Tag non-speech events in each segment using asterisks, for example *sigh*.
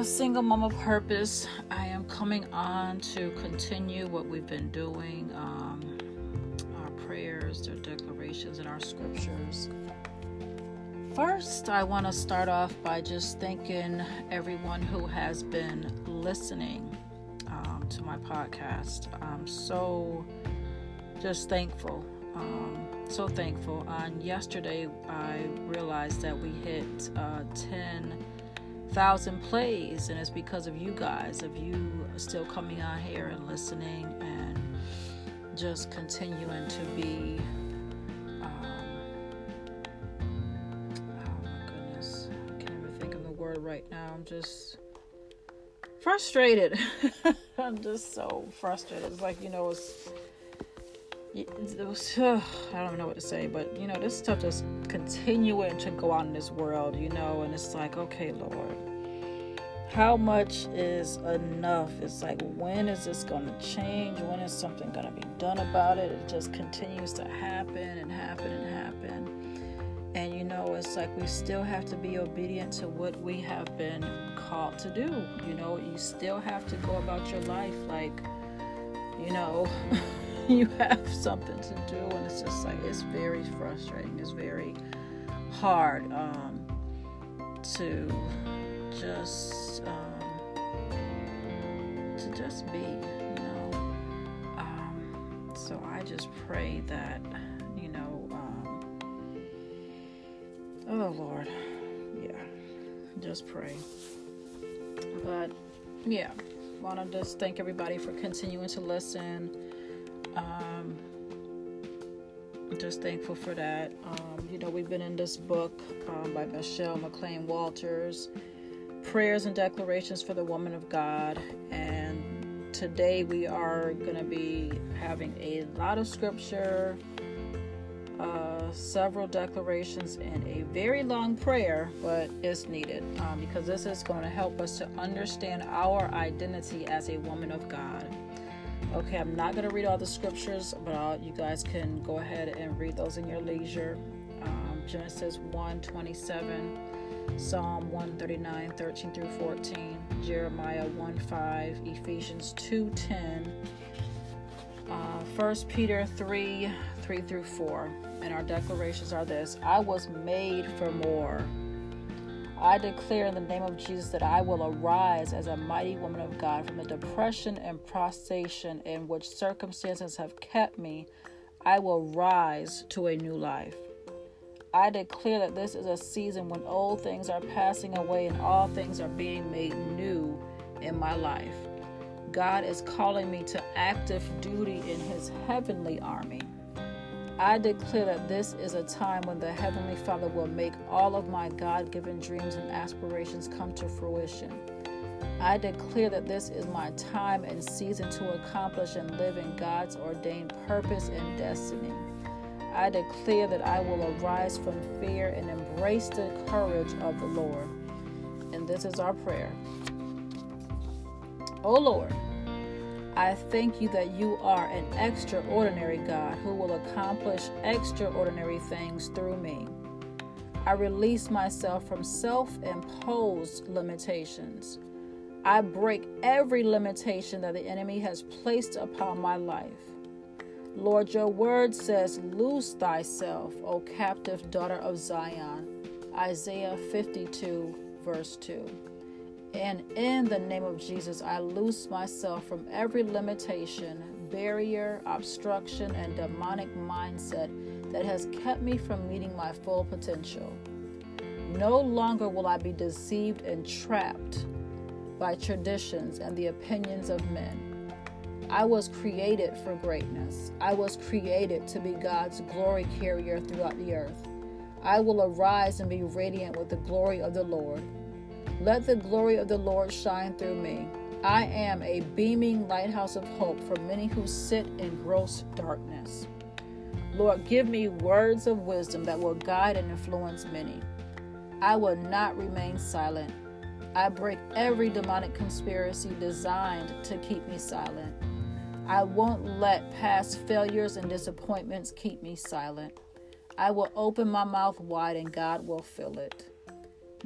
the single mom of purpose. I am coming on to continue what we've been doing um, our prayers, our declarations, and our scriptures. First, I want to start off by just thanking everyone who has been listening um, to my podcast. I'm so just thankful. Um, so thankful. On yesterday, I realized that we hit uh, 10,000 plays, and it's because of you guys, of you still coming on here and listening and just continuing to be. Um, oh my goodness, I can't even think of the word right now. I'm just frustrated. *laughs* I'm just so frustrated. It's like, you know, it's it was, uh, *sighs* I don't know what to say, but you know, this stuff just continuing to go on in this world, you know, and it's like, okay, Lord, how much is enough? It's like, when is this going to change? When is something going to be done about it? It just continues to happen and happen and happen. And you know, it's like we still have to be obedient to what we have been called to do. You know, you still have to go about your life like, you know. *laughs* you have something to do it's just like it's very frustrating. It's very hard um, to just um, to just be you know um, so i just pray that you know um, oh lord. Yeah just pray. But yeah want to just thank everybody for continuing to listen. Um, just thankful for that. Um, you know, we've been in this book um, by Michelle McClain Walters, Prayers and Declarations for the Woman of God. And today we are going to be having a lot of scripture, uh, several declarations, and a very long prayer, but it's needed um, because this is going to help us to understand our identity as a woman of God. Okay, I'm not going to read all the scriptures, but I'll, you guys can go ahead and read those in your leisure. Um, Genesis 1 27, Psalm 139 13 through 14, Jeremiah 1 5, Ephesians 2 10, uh, 1 Peter 3 3 through 4. And our declarations are this I was made for more. I declare in the name of Jesus that I will arise as a mighty woman of God from the depression and prostration in which circumstances have kept me. I will rise to a new life. I declare that this is a season when old things are passing away and all things are being made new in my life. God is calling me to active duty in His heavenly army. I declare that this is a time when the Heavenly Father will make all of my God given dreams and aspirations come to fruition. I declare that this is my time and season to accomplish and live in God's ordained purpose and destiny. I declare that I will arise from fear and embrace the courage of the Lord. And this is our prayer. O oh Lord, I thank you that you are an extraordinary God who will accomplish extraordinary things through me. I release myself from self imposed limitations. I break every limitation that the enemy has placed upon my life. Lord, your word says, Loose thyself, O captive daughter of Zion. Isaiah 52, verse 2. And in the name of Jesus, I loose myself from every limitation, barrier, obstruction, and demonic mindset that has kept me from meeting my full potential. No longer will I be deceived and trapped by traditions and the opinions of men. I was created for greatness. I was created to be God's glory carrier throughout the earth. I will arise and be radiant with the glory of the Lord. Let the glory of the Lord shine through me. I am a beaming lighthouse of hope for many who sit in gross darkness. Lord, give me words of wisdom that will guide and influence many. I will not remain silent. I break every demonic conspiracy designed to keep me silent. I won't let past failures and disappointments keep me silent. I will open my mouth wide and God will fill it.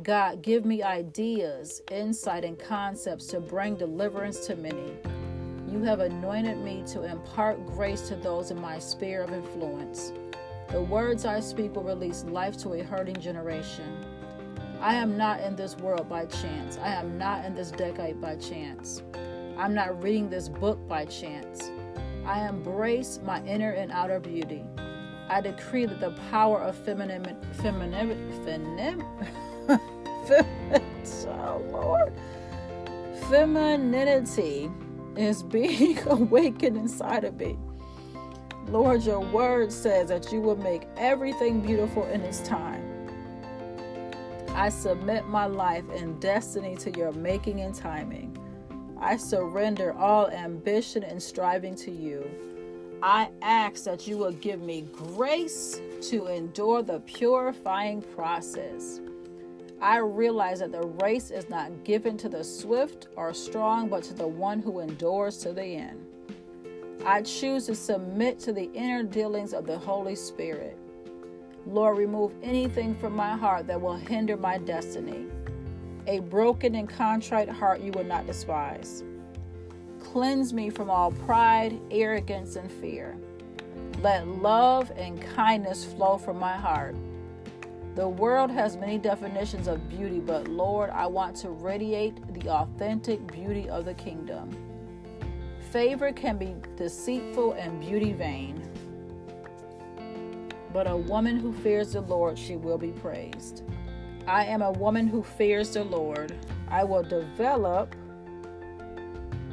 God, give me ideas, insight, and concepts to bring deliverance to many. You have anointed me to impart grace to those in my sphere of influence. The words I speak will release life to a hurting generation. I am not in this world by chance. I am not in this decade by chance. I'm not reading this book by chance. I embrace my inner and outer beauty. I decree that the power of feminine, feminine, feminine, *laughs* oh Lord, femininity is being *laughs* awakened inside of me. Lord, your word says that you will make everything beautiful in its time. I submit my life and destiny to your making and timing. I surrender all ambition and striving to you. I ask that you will give me grace to endure the purifying process. I realize that the race is not given to the swift or strong, but to the one who endures to the end. I choose to submit to the inner dealings of the Holy Spirit. Lord, remove anything from my heart that will hinder my destiny. A broken and contrite heart you will not despise. Cleanse me from all pride, arrogance, and fear. Let love and kindness flow from my heart. The world has many definitions of beauty, but Lord, I want to radiate the authentic beauty of the kingdom. Favor can be deceitful and beauty vain, but a woman who fears the Lord, she will be praised. I am a woman who fears the Lord. I will develop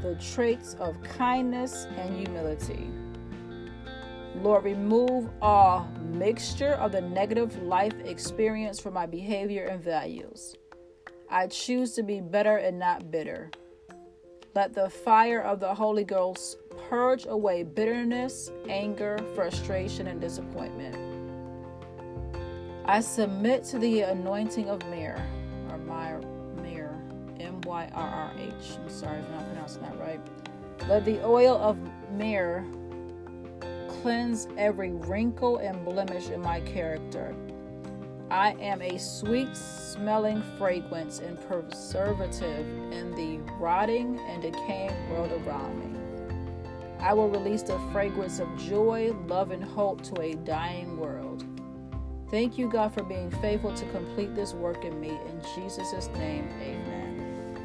the traits of kindness and humility. Lord, remove all mixture of the negative life experience for my behavior and values. I choose to be better and not bitter. Let the fire of the Holy Ghost purge away bitterness, anger, frustration, and disappointment. I submit to the anointing of Mir, or Myr, Mir, M Y R R H. I'm sorry if I'm not pronouncing that right. Let the oil of Mir cleanse every wrinkle and blemish in my character. I am a sweet smelling fragrance and preservative in the rotting and decaying world around me. I will release the fragrance of joy, love, and hope to a dying world. Thank you, God, for being faithful to complete this work in me. In Jesus' name, amen.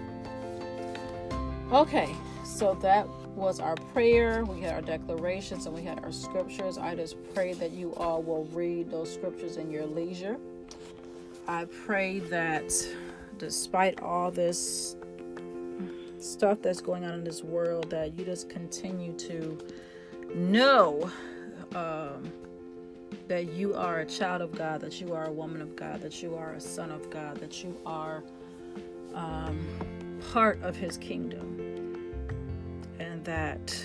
Okay, so that was our prayer. We had our declarations and we had our scriptures. I just pray that you all will read those scriptures in your leisure. I pray that despite all this stuff that's going on in this world, that you just continue to know um, that you are a child of God, that you are a woman of God, that you are a son of God, that you are um, part of His kingdom that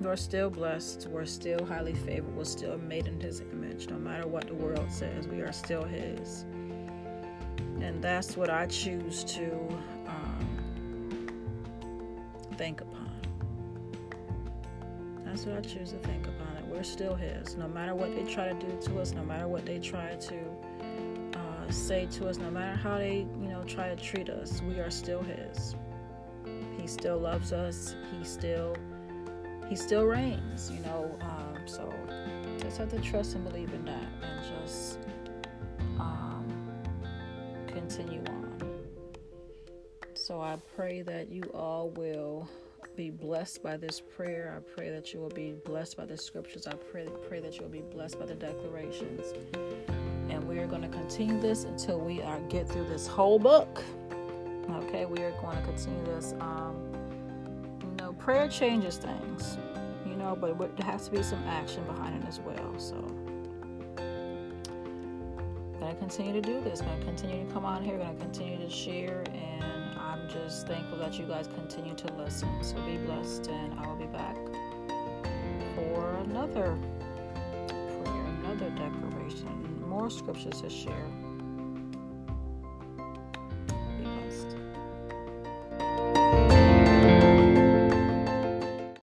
we're still blessed, we're still highly favored, we're still made in His image. No matter what the world says, we are still His. And that's what I choose to um, think upon. That's what I choose to think upon. That we're still His. No matter what they try to do to us, no matter what they try to uh, say to us, no matter how they, you know, try to treat us, we are still His. He still loves us. He still he still reigns, you know. Um, so just have to trust and believe in that, and just um, continue on. So I pray that you all will be blessed by this prayer. I pray that you will be blessed by the scriptures. I pray pray that you will be blessed by the declarations. And we are going to continue this until we are get through this whole book. Okay, we are going to continue this. Um, you know, prayer changes things, you know, but there has to be some action behind it as well. So, gonna continue to do this. Gonna continue to come on here. Gonna continue to share, and I'm just thankful that you guys continue to listen. So be blessed, and I will be back for another prayer, another declaration, more scriptures to share.